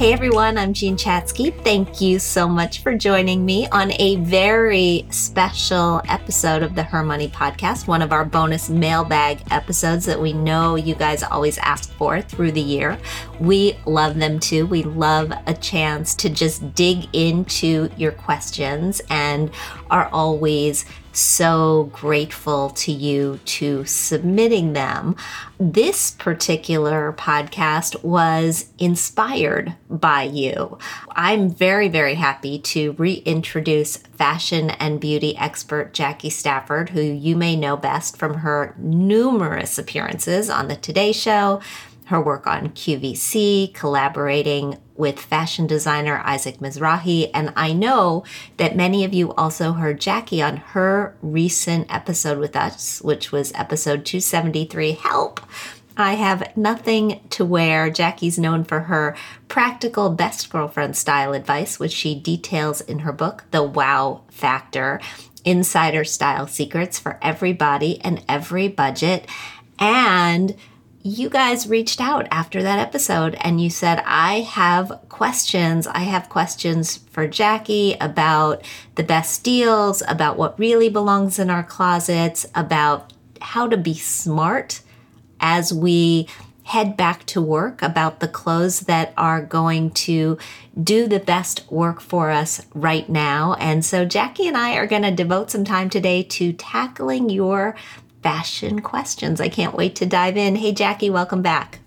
Hey everyone, I'm Jean Chatzky. Thank you so much for joining me on a very special episode of the Her Money podcast, one of our bonus mailbag episodes that we know you guys always ask for through the year. We love them too. We love a chance to just dig into your questions and are always so grateful to you to submitting them. This particular podcast was inspired by you. I'm very, very happy to reintroduce fashion and beauty expert Jacqui Stafford, who you may know best from her numerous appearances on The Today Show, her work on QVC, collaborating with fashion designer Isaac Mizrahi. And I know that many of you also heard Jacqui on her recent episode with us, which was episode 273 Help. I have nothing to wear. Jacqui's known for her practical best girlfriend style advice, which she details in her book, The Wow Factor Insider Style Secrets for Every Body and Every Budget. And you guys reached out after that episode and you said, I have questions. I have questions for Jacqui about the best deals, about what really belongs in our closets, about how to be smart as we head back to work, about the clothes that are going to do the best work for us right now. And so Jacqui and I are going to devote some time today to tackling your fashion questions. I can't wait to dive in. Hey, Jacqui, welcome back.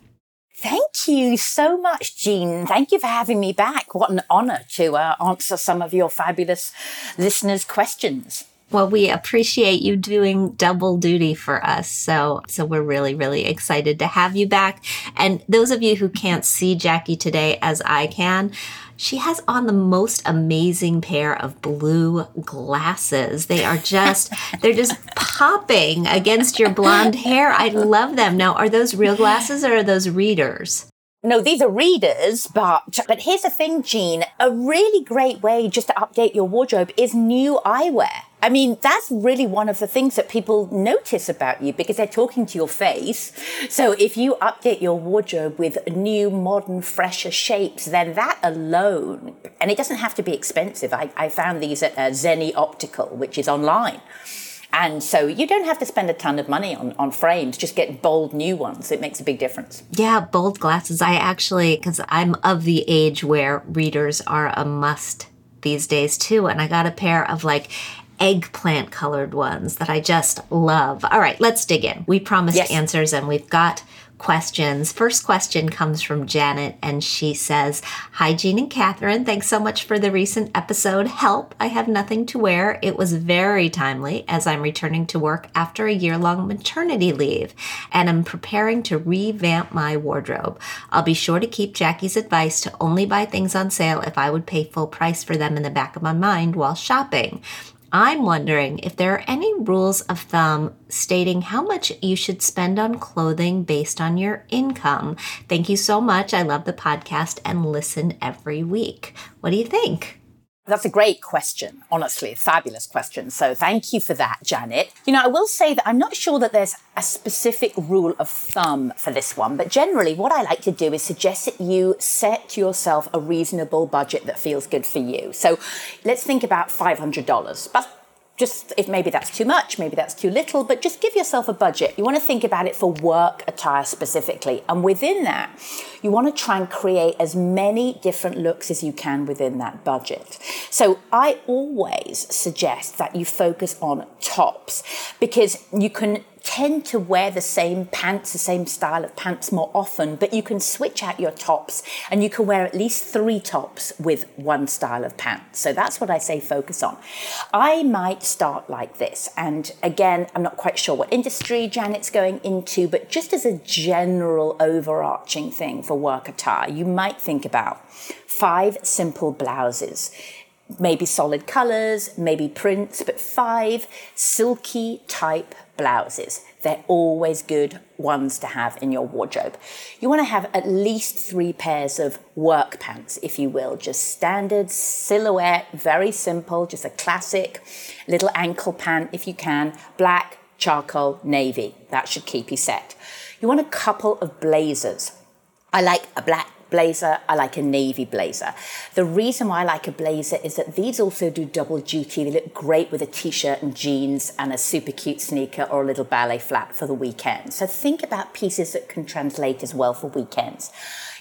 Thank you so much, Jean. Thank you for having me back. What an honor to uh, answer some of your fabulous listeners' questions. Well, we appreciate you doing double duty for us. So, so we're really, really excited to have you back. And those of you who can't see Jacqui today as I can, she has on the most amazing pair of blue glasses. They are just, they're just popping against your blonde hair. I love them. Now, are those real glasses or are those readers? No, these are readers, but but here's the thing, Jean. A really great way just to update your wardrobe is new eyewear. I mean, that's really one of the things that people notice about you because they're talking to your face. So if you update your wardrobe with new, modern, fresher shapes, then that alone, and it doesn't have to be expensive. I, I found these at uh, Zenni Optical, which is online. And so you don't have to spend a ton of money on, on frames, just get bold new ones. It makes a big difference. Yeah, bold glasses. I actually, because I'm of the age where readers are a must these days too. And I got a pair of like eggplant colored ones that I just love. All right, let's dig in. We promised yes. answers and we've got questions. First question comes from Janet, and she says, Hi, Jean and Catherine. Thanks so much for the recent episode. Help, I have nothing to wear. It was very timely as I'm returning to work after a year long maternity leave, and I'm preparing to revamp my wardrobe. I'll be sure to keep Jacqui's advice to only buy things on sale if I would pay full price for them in the back of my mind while shopping. I'm wondering if there are any rules of thumb stating how much you should spend on clothing based on your income. Thank you so much. I love the podcast and listen every week. What do you think? That's a great question, honestly, a fabulous question. So thank you for that, Janet. You know, I will say that I'm not sure that there's a specific rule of thumb for this one, but generally what I like to do is suggest that you set yourself a reasonable budget that feels good for you. So let's think about $500. But just if maybe that's too much, maybe that's too little, but just give yourself a budget. You want to think about it for work attire specifically. And within that, you want to try and create as many different looks as you can within that budget. So I always suggest that you focus on tops because you can tend to wear the same pants, the same style of pants more often, but you can switch out your tops and you can wear at least three tops with one style of pants. So that's what I say focus on. I might start like this. And again, I'm not quite sure what industry Janet's going into, but just as a general overarching thing for work attire, you might think about five simple blouses maybe solid colors, maybe prints, but five silky type blouses. They're always good ones to have in your wardrobe. You want to have at least three pairs of work pants, if you will, just standard silhouette, very simple, just a classic little ankle pant if you can, black, charcoal, navy. That should keep you set. You want a couple of blazers. I like a black blazer, I like a navy blazer. The reason why I like a blazer is that these also do double duty. They look great with a t-shirt and jeans and a super cute sneaker or a little ballet flat for the weekend. So think about pieces that can translate as well for weekends.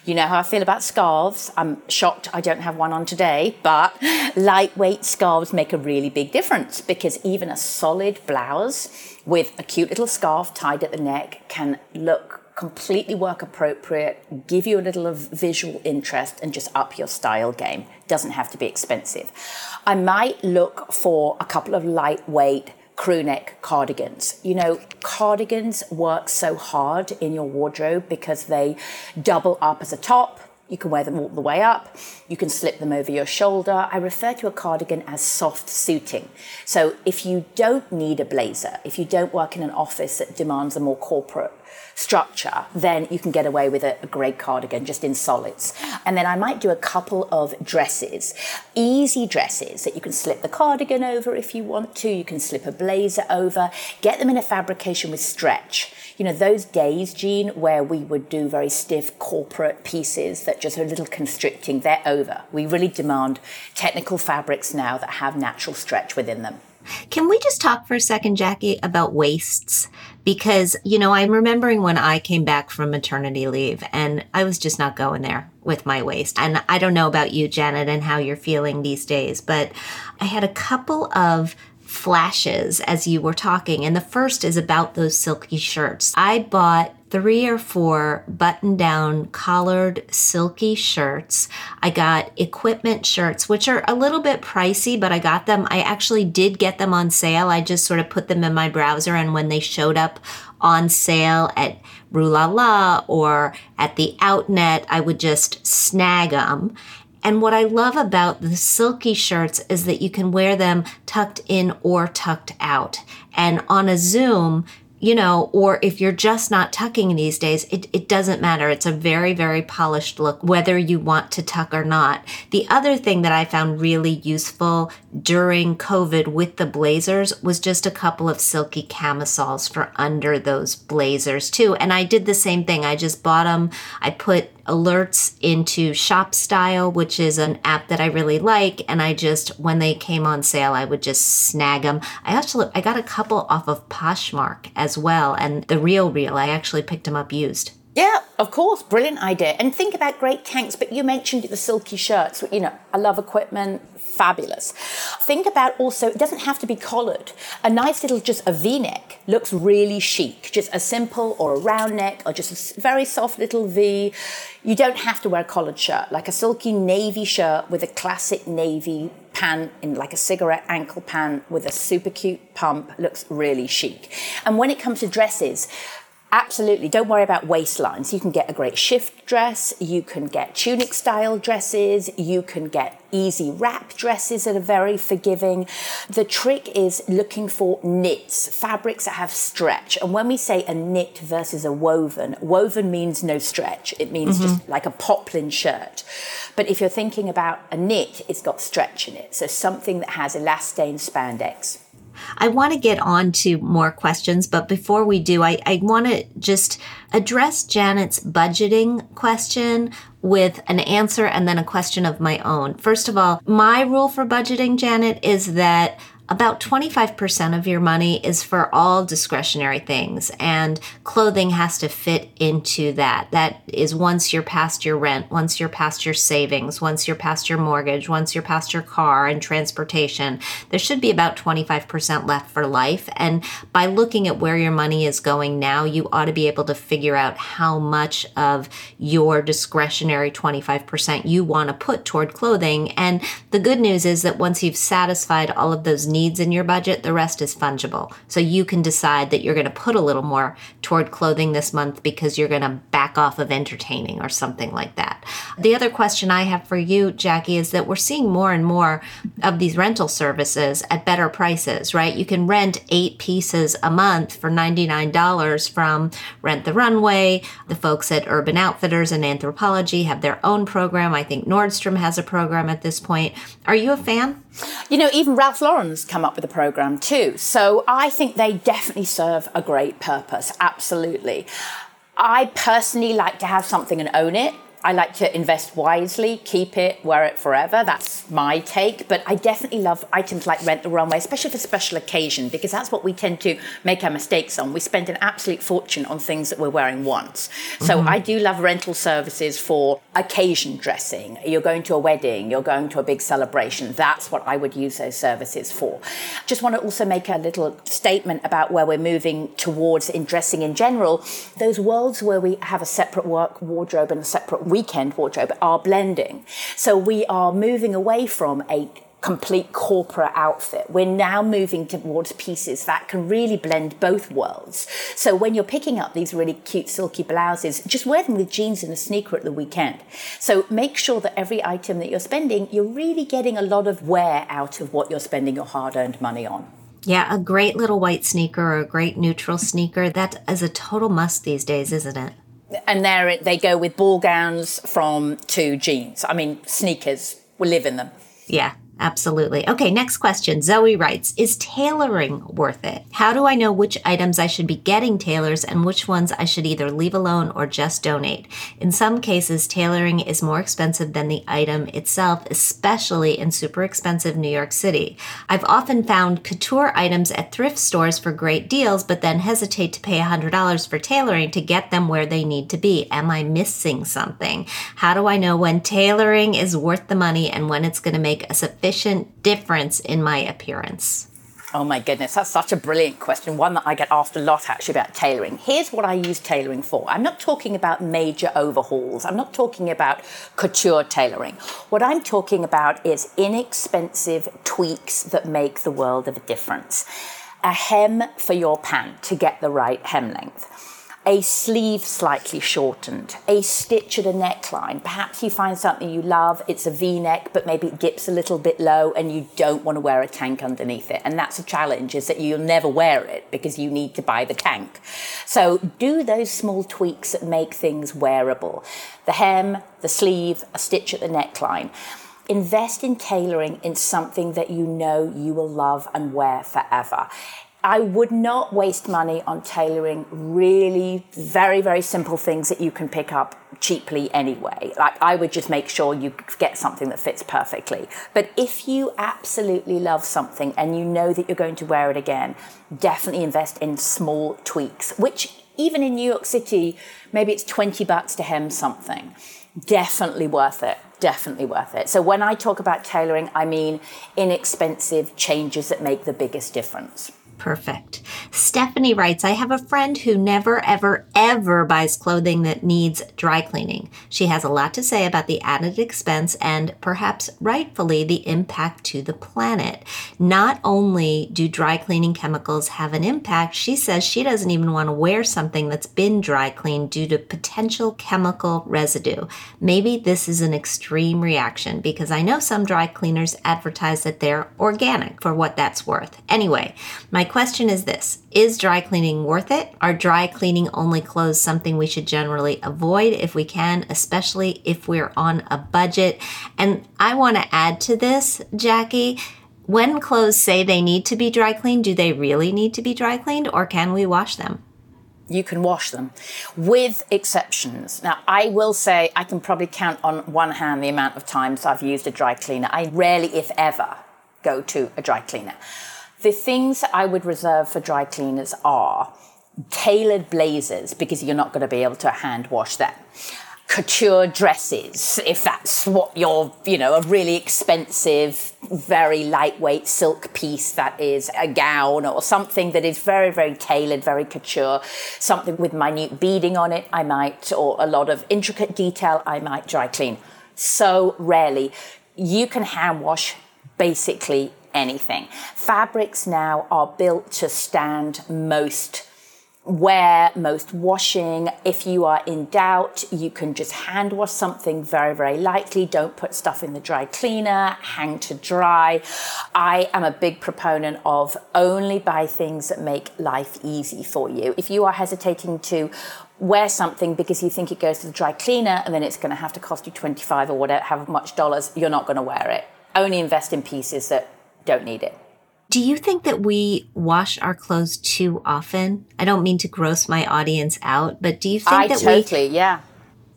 You know how I feel about scarves. I'm shocked I don't have one on today, but lightweight scarves make a really big difference because even a solid blouse with a cute little scarf tied at the neck can look completely work appropriate, give you a little of visual interest, and just up your style game. Doesn't have to be expensive. I might look for a couple of lightweight crew neck cardigans. You know, cardigans work so hard in your wardrobe because they double up as a top. You can wear them all the way up. You can slip them over your shoulder. I refer to a cardigan as soft suiting. So if you don't need a blazer, if you don't work in an office that demands a more corporate structure, then you can get away with a, a, great cardigan just in solids. And then I might do a couple of dresses, easy dresses that you can slip the cardigan over if you want to, you can slip a blazer over, get them in a fabrication with stretch. You know, those days, Jean, where we would do very stiff corporate pieces that just are a little constricting, they're over. We really demand technical fabrics now that have natural stretch within them. Can we just talk for a second, Jacqui, about waists? Because, you know, I'm remembering when I came back from maternity leave and I was just not going there with my waist. And I don't know about you, Janet, and how you're feeling these days, but I had a couple of flashes as you were talking. And the first is about those silky shirts. I bought three or four button down collared silky shirts. I got equipment shirts, which are a little bit pricey, but I got them. I actually did get them on sale. I just sort of put them in my browser, and when they showed up on sale at Rue La La or at the Outnet, I would just snag them. And what I love about the silky shirts is that you can wear them tucked in or tucked out. And on a Zoom, you know, or if you're just not tucking these days, it, it doesn't matter. It's a very, very polished look, whether you want to tuck or not. The other thing that I found really useful during COVID with the blazers was just a couple of silky camisoles for under those blazers too. And I did the same thing. I just bought them. I put alerts into Shop Style, which is an app that I really like. And I just, when they came on sale, I would just snag them. I actually, I got a couple off of Poshmark as well. And the Real Real, I actually picked them up used. Yeah, of course, brilliant idea. And think about great tanks, but you mentioned the silky shirts. You know, I love equipment, fabulous. Think about also, it doesn't have to be collared. A nice little, just a v neck looks really chic. Just a simple or a round neck or just a very soft little V. You don't have to wear a collared shirt. Like a silky navy shirt with a classic navy pant in like a cigarette ankle pant with a super cute pump looks really chic. And when it comes to dresses, Absolutely. Don't worry about waistlines. You can get a great shift dress. You can get tunic style dresses. You can get easy wrap dresses that are very forgiving. The trick is looking for knits, fabrics that have stretch. And when we say a knit versus a woven, woven means no stretch. It means mm-hmm. just like a poplin shirt. But if you're thinking about a knit, it's got stretch in it. So something that has elastane spandex. I want to get on to more questions, but before we do, I, I want to just address Janet's budgeting question with an answer and then a question of my own. First of all, my rule for budgeting, Janet, is that about 25% of your money is for all discretionary things and clothing has to fit into that. That is once you're past your rent once you're past your savings once you're past your mortgage once you're past your car and transportation there should be about 25% left for life. And by looking at where your money is going now you ought to be able to figure out how much of your discretionary 25% you want to put toward clothing. And the good news is that once you've satisfied all of those needs in your budget, the rest is fungible. So you can decide that you're going to put a little more toward clothing this month because you're going to back off of entertaining or something like that. The other question I have for you, Jacqui, is that we're seeing more and more of these rental services at better prices, right? You can rent eight pieces a month for $99 from Rent the Runway. The folks at Urban Outfitters and Anthropologie have their own program. I think Nordstrom has a program at this point. Are you a fan? You know, even Ralph Lauren's come up with a program too. So I think they definitely serve a great purpose. Absolutely. I personally like to have something and own it. I like to invest wisely, keep it, wear it forever. That's my take. But I definitely love items like Rent the Runway, especially for special occasion, because that's what we tend to make our mistakes on. We spend an absolute fortune on things that we're wearing once. So mm-hmm. I do love rental services for occasion dressing. You're going to a wedding, you're going to a big celebration. That's what I would use those services for. Just want to also make a little statement about where we're moving towards in dressing in general. Those worlds where we have a separate work wardrobe and a separate weekend wardrobe are blending. So we are moving away from a complete corporate outfit. We're now moving towards pieces that can really blend both worlds. So when you're picking up these really cute silky blouses, just wear them with jeans and a sneaker at the weekend. So make sure that every item that you're spending, you're really getting a lot of wear out of what you're spending your hard earned money on. Yeah, a great little white sneaker or a great neutral sneaker, that is a total must these days, isn't it? And there they go with ball gowns from to jeans. I mean, sneakers. We live in them. Yeah. Absolutely. Okay, next question. Zoe writes Is tailoring worth it? How do I know which items I should be getting tailors and which ones I should either leave alone or just donate? In some cases, tailoring is more expensive than the item itself, especially in super expensive New York City. I've often found couture items at thrift stores for great deals, but then hesitate to pay $100 for tailoring to get them where they need to be. Am I missing something? How do I know when tailoring is worth the money and when it's going to make a sufficient sufficient difference in my appearance? Oh my goodness, that's such a brilliant question. One that I get asked a lot actually about tailoring. Here's what I use tailoring for. I'm not talking about major overhauls. I'm not talking about couture tailoring. What I'm talking about is inexpensive tweaks that make the world of a difference. A hem for your pant to get the right hem length a sleeve slightly shortened, a stitch at a neckline. Perhaps you find something you love, it's a v neck, but maybe it dips a little bit low and you don't want to wear a tank underneath it. And that's a challenge, is that you'll never wear it because you need to buy the tank. So do those small tweaks that make things wearable. The hem, the sleeve, a stitch at the neckline invest in tailoring in something that you know you will love and wear forever. I would not waste money on tailoring really very, very simple things that you can pick up cheaply anyway. Like, I would just make sure you get something that fits perfectly. But if you absolutely love something and you know that you're going to wear it again, definitely invest in small tweaks, which even in New York City, maybe it's 20 bucks to hem something. Definitely worth it definitely worth it. So when I talk about tailoring, I mean inexpensive changes that make the biggest difference. Perfect. Stephanie writes, I have a friend who never, ever, ever buys clothing that needs dry cleaning. She has a lot to say about the added expense and perhaps rightfully the impact to the planet. Not only do dry cleaning chemicals have an impact, she says she doesn't even want to wear something that's been dry cleaned due to potential chemical residue. Maybe this is an extreme reaction because I know some dry cleaners advertise that they're organic for what that's worth. Anyway, my question is this Is dry cleaning worth it? Are dry cleaning only clothes something we should generally avoid if we can, especially if we're on a budget? And I want to add to this, Jacqui. When clothes say they need to be dry cleaned, do they really need to be dry cleaned or can we wash them? you can wash them with exceptions. Now, I will say I can probably count on one hand the amount of times I've used a dry cleaner. I rarely, if ever, go to a dry cleaner. The things I would reserve for dry cleaners are tailored blazers because you're not going to be able to hand wash them. Couture dresses, if that's what you're, you know, a really expensive, very lightweight silk piece that is a gown or something that is very, very tailored, very couture, something with minute beading on it, I might, or a lot of intricate detail, I might dry clean. So rarely. You can hand wash basically anything. Fabrics now are built to stand most wear, most washing. If you are in doubt, you can just hand wash something very, very lightly. Don't put stuff in the dry cleaner, hang to dry. I am a big proponent of only buy things that make life easy for you. If you are hesitating to wear something because you think it goes to the dry cleaner and then it's going to have to cost you 25 or whatever, however much dollars, you're not going to wear it. Only invest in pieces that don't need it. Do you think that we wash our clothes too often? I don't mean to gross my audience out, but do you think I that totally, we yeah.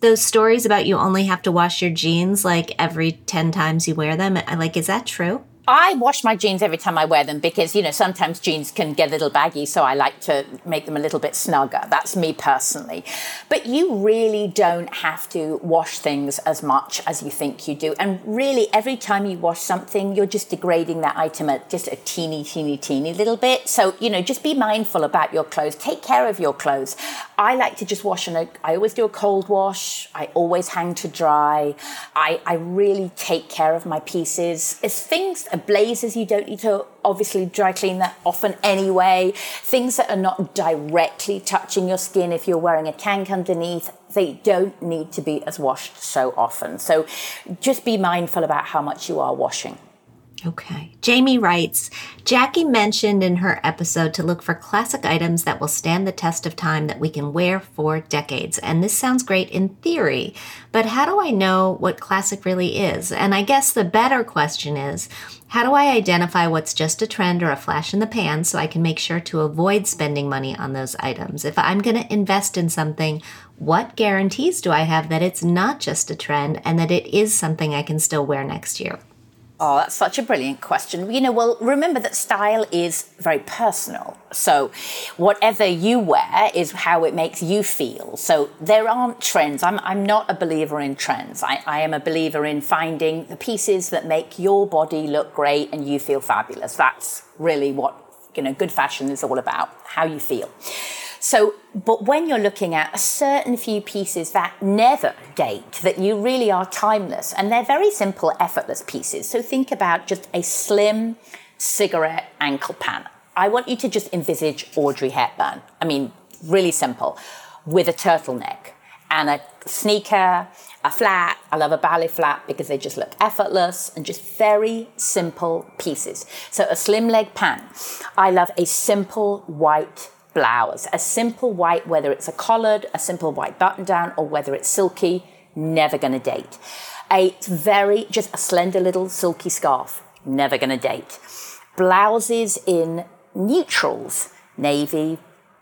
those stories about you only have to wash your jeans like every 10 times you wear them, like is that true? I wash my jeans every time I wear them because, you know, sometimes jeans can get a little baggy, so I like to make them a little bit snugger. That's me personally. But you really don't have to wash things as much as you think you do. And really, every time you wash something, you're just degrading that item at just a teeny, teeny, teeny little bit. So, you know, just be mindful about your clothes. Take care of your clothes. I like to just wash, and I always do a cold wash. I always hang to dry. I, I really take care of my pieces. It's things blazers you don't need to obviously dry clean that often anyway. Things that are not directly touching your skin if you're wearing a tank underneath they don't need to be as washed so often. So just be mindful about how much you are washing Okay. Jamie writes Jacqui mentioned in her episode to look for classic items that will stand the test of time that we can wear for decades. And this sounds great in theory, but how do I know what classic really is? And I guess the better question is how do I identify what's just a trend or a flash in the pan so I can make sure to avoid spending money on those items? If I'm going to invest in something, what guarantees do I have that it's not just a trend and that it is something I can still wear next year? Oh, that's such a brilliant question. You know, well, remember that style is very personal. So, whatever you wear is how it makes you feel. So, there aren't trends. I'm, I'm not a believer in trends. I, I am a believer in finding the pieces that make your body look great and you feel fabulous. That's really what, you know, good fashion is all about, how you feel. So, but when you're looking at a certain few pieces that never date, that you really are timeless, and they're very simple, effortless pieces. So think about just a slim cigarette ankle pan. I want you to just envisage Audrey Hepburn. I mean, really simple, with a turtleneck and a sneaker, a flat. I love a ballet flat because they just look effortless and just very simple pieces. So a slim leg pan. I love a simple white blouse. A simple white, whether it's a collared, a simple white button down, or whether it's silky, never gonna date. A very, just a slender little silky scarf, never gonna date. Blouses in neutrals, navy,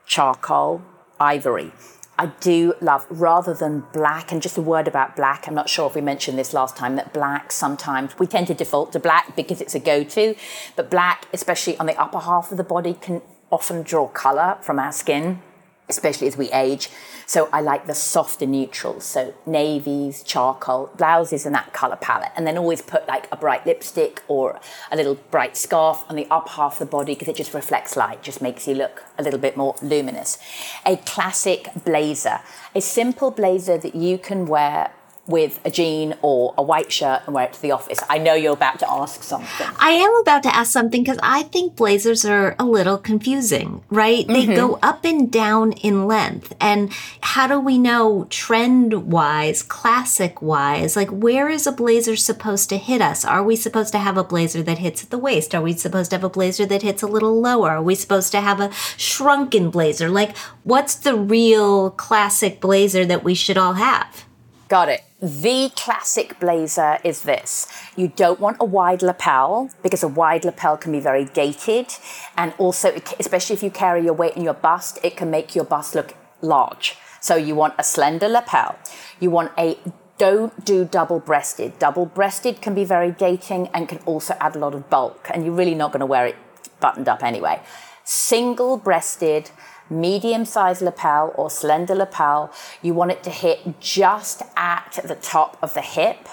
charcoal, ivory. I do love rather than black, and just a word about black. I'm not sure if we mentioned this last time that black sometimes we tend to default to black because it's a go to, but black, especially on the upper half of the body, can often draw color from our skin. especially as we age. So I like the softer neutrals, so navies, charcoal, blouses in that color palette, and then always put like a bright lipstick or a little bright scarf on the upper half of the body because it just reflects light, just makes you look a little bit more luminous. A classic blazer, a simple blazer that you can wear with a jean or a white shirt and wear it to the office. I know you're about to ask something. I am about to ask something because I think blazers are a little confusing, right? Mm-hmm. They go up and down in length. And how do we know trend wise, classic wise, like where is a blazer supposed to hit us? Are we supposed to have a blazer that hits at the waist? Are we supposed to have a blazer that hits a little lower? Are we supposed to have a shrunken blazer? Like, what's the real classic blazer that we should all have? Got it. The classic blazer is this. You don't want a wide lapel because a wide lapel can be very dated. And also, especially if you carry your weight in your bust, it can make your bust look large. So you want a slender lapel. You want a don't do double breasted. Double breasted can be very dating and can also add a lot of bulk. And you're really not going to wear it buttoned up anyway. Single breasted medium sized lapel or slender lapel. You want it to hit just at the top of the hip,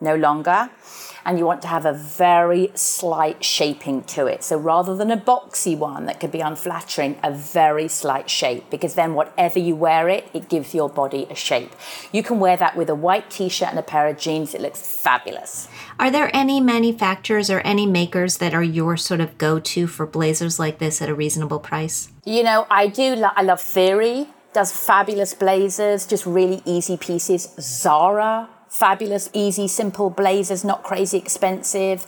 no longer and you want to have a very slight shaping to it. So rather than a boxy one that could be unflattering, a very slight shape, because then whatever you wear it, it gives your body a shape. You can wear that with a white t shirt and a pair of jeans, it looks fabulous. Are there any manufacturers or any makers that are your sort of go to for blazers like this at a reasonable price? You know, I do, lo- I love Theory does fabulous blazers, just really easy pieces. Zara fabulous, easy, simple blazers, not crazy expensive.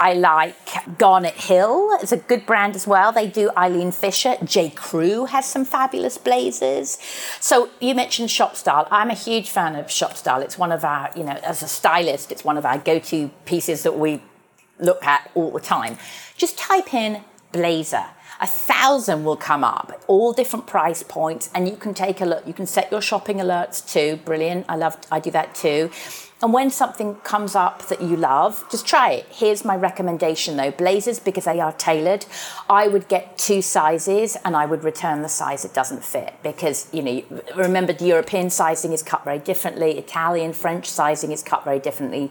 I like Garnet Hill. It's a good brand as well. They do Eileen Fisher. J. Crew has some fabulous blazers. So you mentioned Shop Style. I'm a huge fan of Shop Style. It's one of our, you know, as a stylist, it's one of our go-to pieces that we look at all the time. Just type in blazer a thousand will come up, all different price points, and you can take a look. You can set your shopping alerts too. Brilliant. I love, I do that too. And when something comes up that you love, just try it. Here's my recommendation though blazers, because they are tailored, I would get two sizes and I would return the size it doesn't fit. Because, you know, remember the European sizing is cut very differently, Italian, French sizing is cut very differently.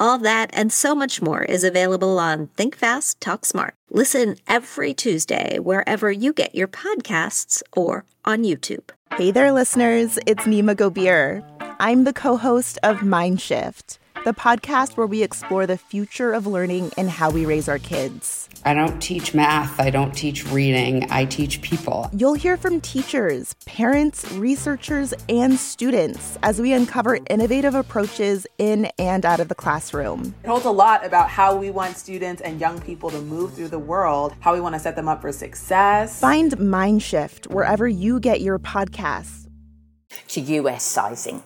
All that and so much more is available on Think Fast, Talk Smart. Listen every Tuesday wherever you get your podcasts or on YouTube. Hey there, listeners. It's Nimah Gobir. I'm the co host of Mindshift the podcast where we explore the future of learning and how we raise our kids. I don't teach math, I don't teach reading, I teach people. You'll hear from teachers, parents, researchers, and students as we uncover innovative approaches in and out of the classroom. It holds a lot about how we want students and young people to move through the world, how we want to set them up for success. Find Mindshift wherever you get your podcasts. To US sizing.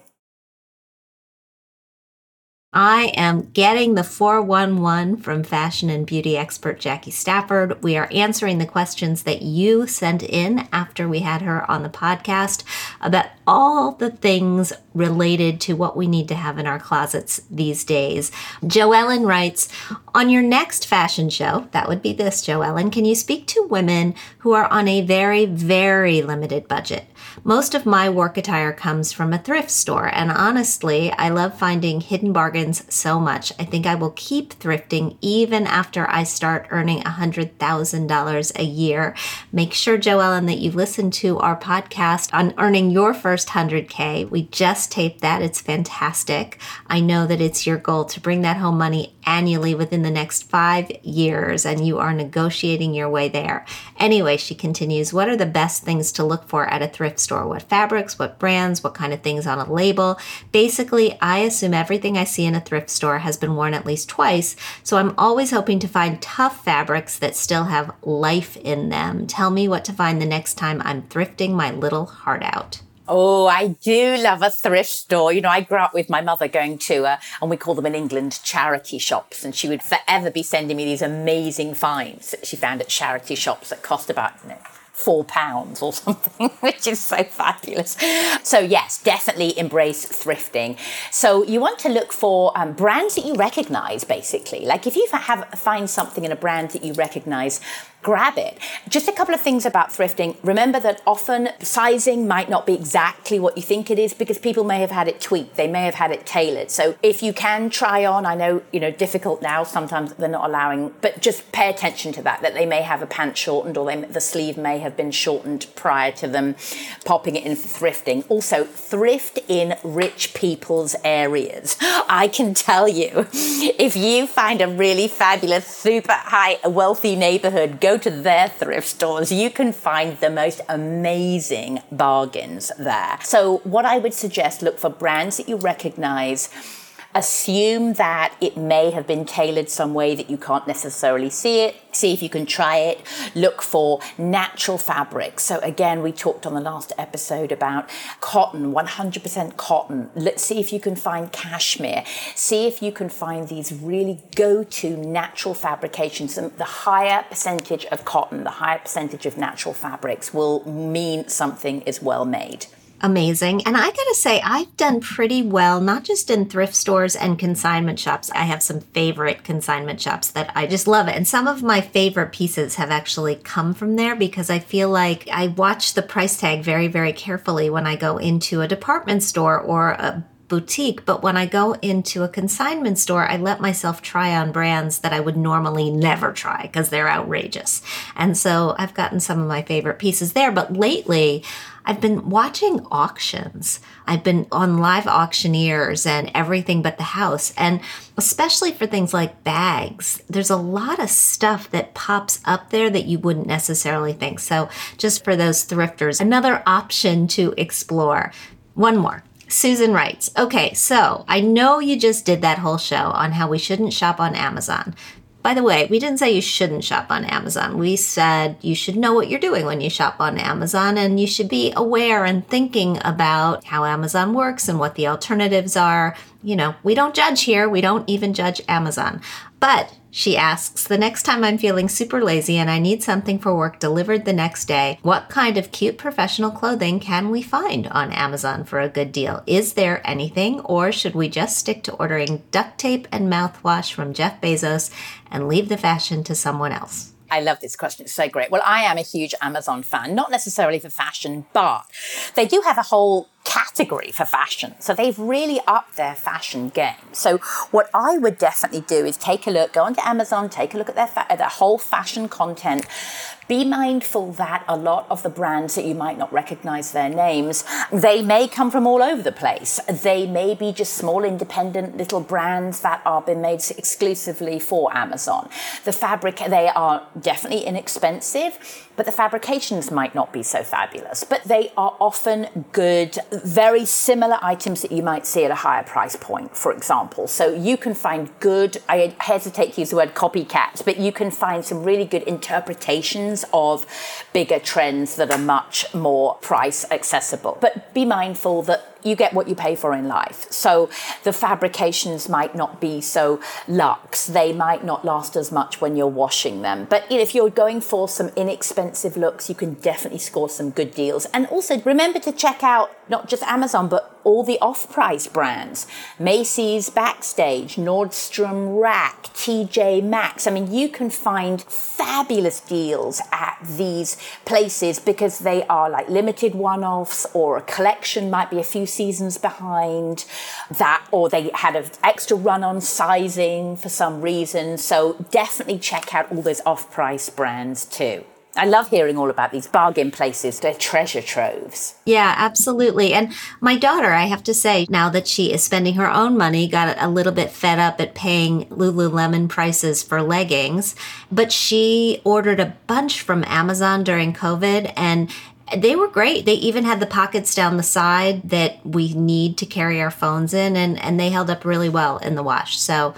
I am getting the 411 from fashion and beauty expert Jacqui Stafford. We are answering the questions that you sent in after we had her on the podcast about all the things related to what we need to have in our closets these days. Joellen writes, On your next fashion show, that would be this, Joellen, can you speak to women who are on a very, very limited budget? Most of my work attire comes from a thrift store, and honestly, I love finding hidden bargains so much. I think I will keep thrifting even after I start earning $100,000 a year. Make sure, Joellen, that you listen to our podcast on earning your first 100K. We just taped that. It's fantastic. I know that it's your goal to bring that home money annually within the next five years, and you are negotiating your way there. Anyway, she continues, what are the best things to look for at a thrift store? What fabrics, what brands, what kind of things on a label? Basically, I assume everything I see in a thrift store has been worn at least twice, so I'm always hoping to find tough fabrics that still have life in them. Tell me what to find the next time I'm thrifting my little heart out. Oh, I do love a thrift store. You know, I grew up with my mother going to, uh, and we call them in England charity shops, and she would forever be sending me these amazing finds that she found at charity shops that cost about, you know, four pounds or something, which is so fabulous. So, yes, definitely embrace thrifting. So, you want to look for um, brands that you recognize, basically. Like if you have find something in a brand that you recognize, grab it. Just a couple of things about thrifting. Remember that often sizing might not be exactly what you think it is because people may have had it tweaked, they may have had it tailored. So if you can try on, I know, you know, difficult now, sometimes they're not allowing, but just pay attention to that, that they may have a pant shortened or they, the sleeve may have been shortened prior to them popping it in for thrifting. Also, thrift in rich people's areas. I can tell you, if you find a really fabulous, super high, wealthy neighborhood, go to their thrift stores, you can find the most amazing bargains there. So, what I would suggest look for brands that you recognize assume that it may have been tailored some way that you can't necessarily see it. See if you can try it. Look for natural fabrics. So, again, we talked on the last episode about cotton, 100% cotton. Let's see if you can find cashmere. See if you can find these really go to natural fabrications. And The higher percentage of cotton, the higher percentage of natural fabrics will mean something is well made amazing. And I gotta say, I've done pretty well, not just in thrift stores and consignment shops. I have some favorite consignment shops that I just love it. And some of my favorite pieces have actually come from there because I feel like I watch the price tag very, very carefully when I go into a department store or a boutique, but when I go into a consignment store, I let myself try on brands that I would normally never try because they're outrageous. And so I've gotten some of my favorite pieces there. But lately, I've been watching auctions. I've been on live auctioneers and everything but the house. And especially for things like bags, there's a lot of stuff that pops up there that you wouldn't necessarily think. So, just for those thrifters, another option to explore. One more. Susan writes, okay, so I know you just did that whole show on how we shouldn't shop on Amazon. By the way, we didn't say you shouldn't shop on Amazon. We said you should know what you're doing when you shop on Amazon and you should be aware and thinking about how Amazon works and what the alternatives are. You know, we don't judge here. We don't even judge Amazon. But she asks, the next time I'm feeling super lazy and I need something for work delivered the next day, what kind of cute professional clothing can we find on Amazon for a good deal? Is there anything, or should we just stick to ordering duct tape and mouthwash from Jeff Bezos and leave the fashion to someone else? I love this question. It's so great. Well, I am a huge Amazon fan, not necessarily for fashion, but they do have a whole category for fashion. So they've really upped their fashion game. So what I would definitely do is take a look, go onto Amazon, take a look at their, fa- their whole fashion content. Be mindful that a lot of the brands that you might not recognize their names, they may come from all over the place. They may be just small independent little brands that are been made exclusively for Amazon. The fabric, they are definitely inexpensive but the fabrications might not be so fabulous. But they are often good, very similar items that you might see at a higher price point, for example. So you can find good, I hesitate to use the word copycats, but you can find some really good interpretations of bigger trends that are much more price accessible. But be mindful that you get what you pay for in life. So the fabrications might not be so luxe. They might not last as much when you're washing them. But if you're going for some inexpensive looks, you can definitely score some good deals. And also remember to check out not just Amazon, but all the off price brands Macy's Backstage, Nordstrom Rack, TJ Maxx. I mean, you can find fabulous deals at these places because they are like limited one offs or a collection might be a few seasons behind that, or they had an extra run on sizing for some reason. So definitely check out all those off price brands too. I love hearing all about these bargain places. They're treasure troves. Yeah, absolutely. And my daughter, I have to say, now that she is spending her own money, got a little bit fed up at paying Lululemon prices for leggings. But she ordered a bunch from Amazon during COVID and they were great. They even had the pockets down the side that we need to carry our phones in, and, and they held up really well in the wash. So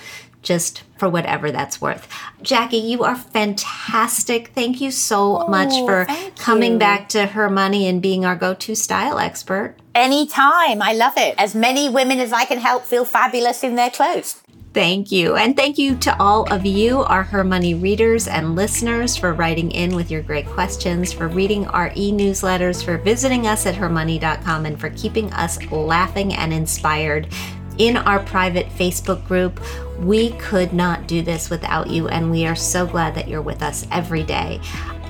just for whatever that's worth. Jacqui, you are fantastic. Thank you so oh, much for coming you. back to Her Money and being our go to style expert. Anytime. I love it. As many women as I can help feel fabulous in their clothes. Thank you. And thank you to all of you, our Her Money readers and listeners, for writing in with your great questions, for reading our e newsletters, for visiting us at hermoney.com, and for keeping us laughing and inspired in our private Facebook group. We could not do this without you, and we are so glad that you're with us every day.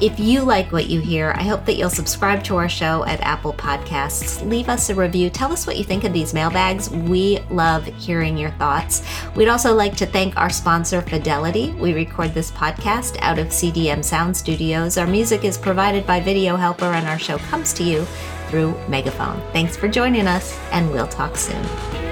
If you like what you hear, I hope that you'll subscribe to our show at Apple Podcasts. Leave us a review. Tell us what you think of these mailbags. We love hearing your thoughts. We'd also like to thank our sponsor, Fidelity. We record this podcast out of CDM Sound Studios. Our music is provided by Video Helper, and our show comes to you through Megaphone. Thanks for joining us, and we'll talk soon.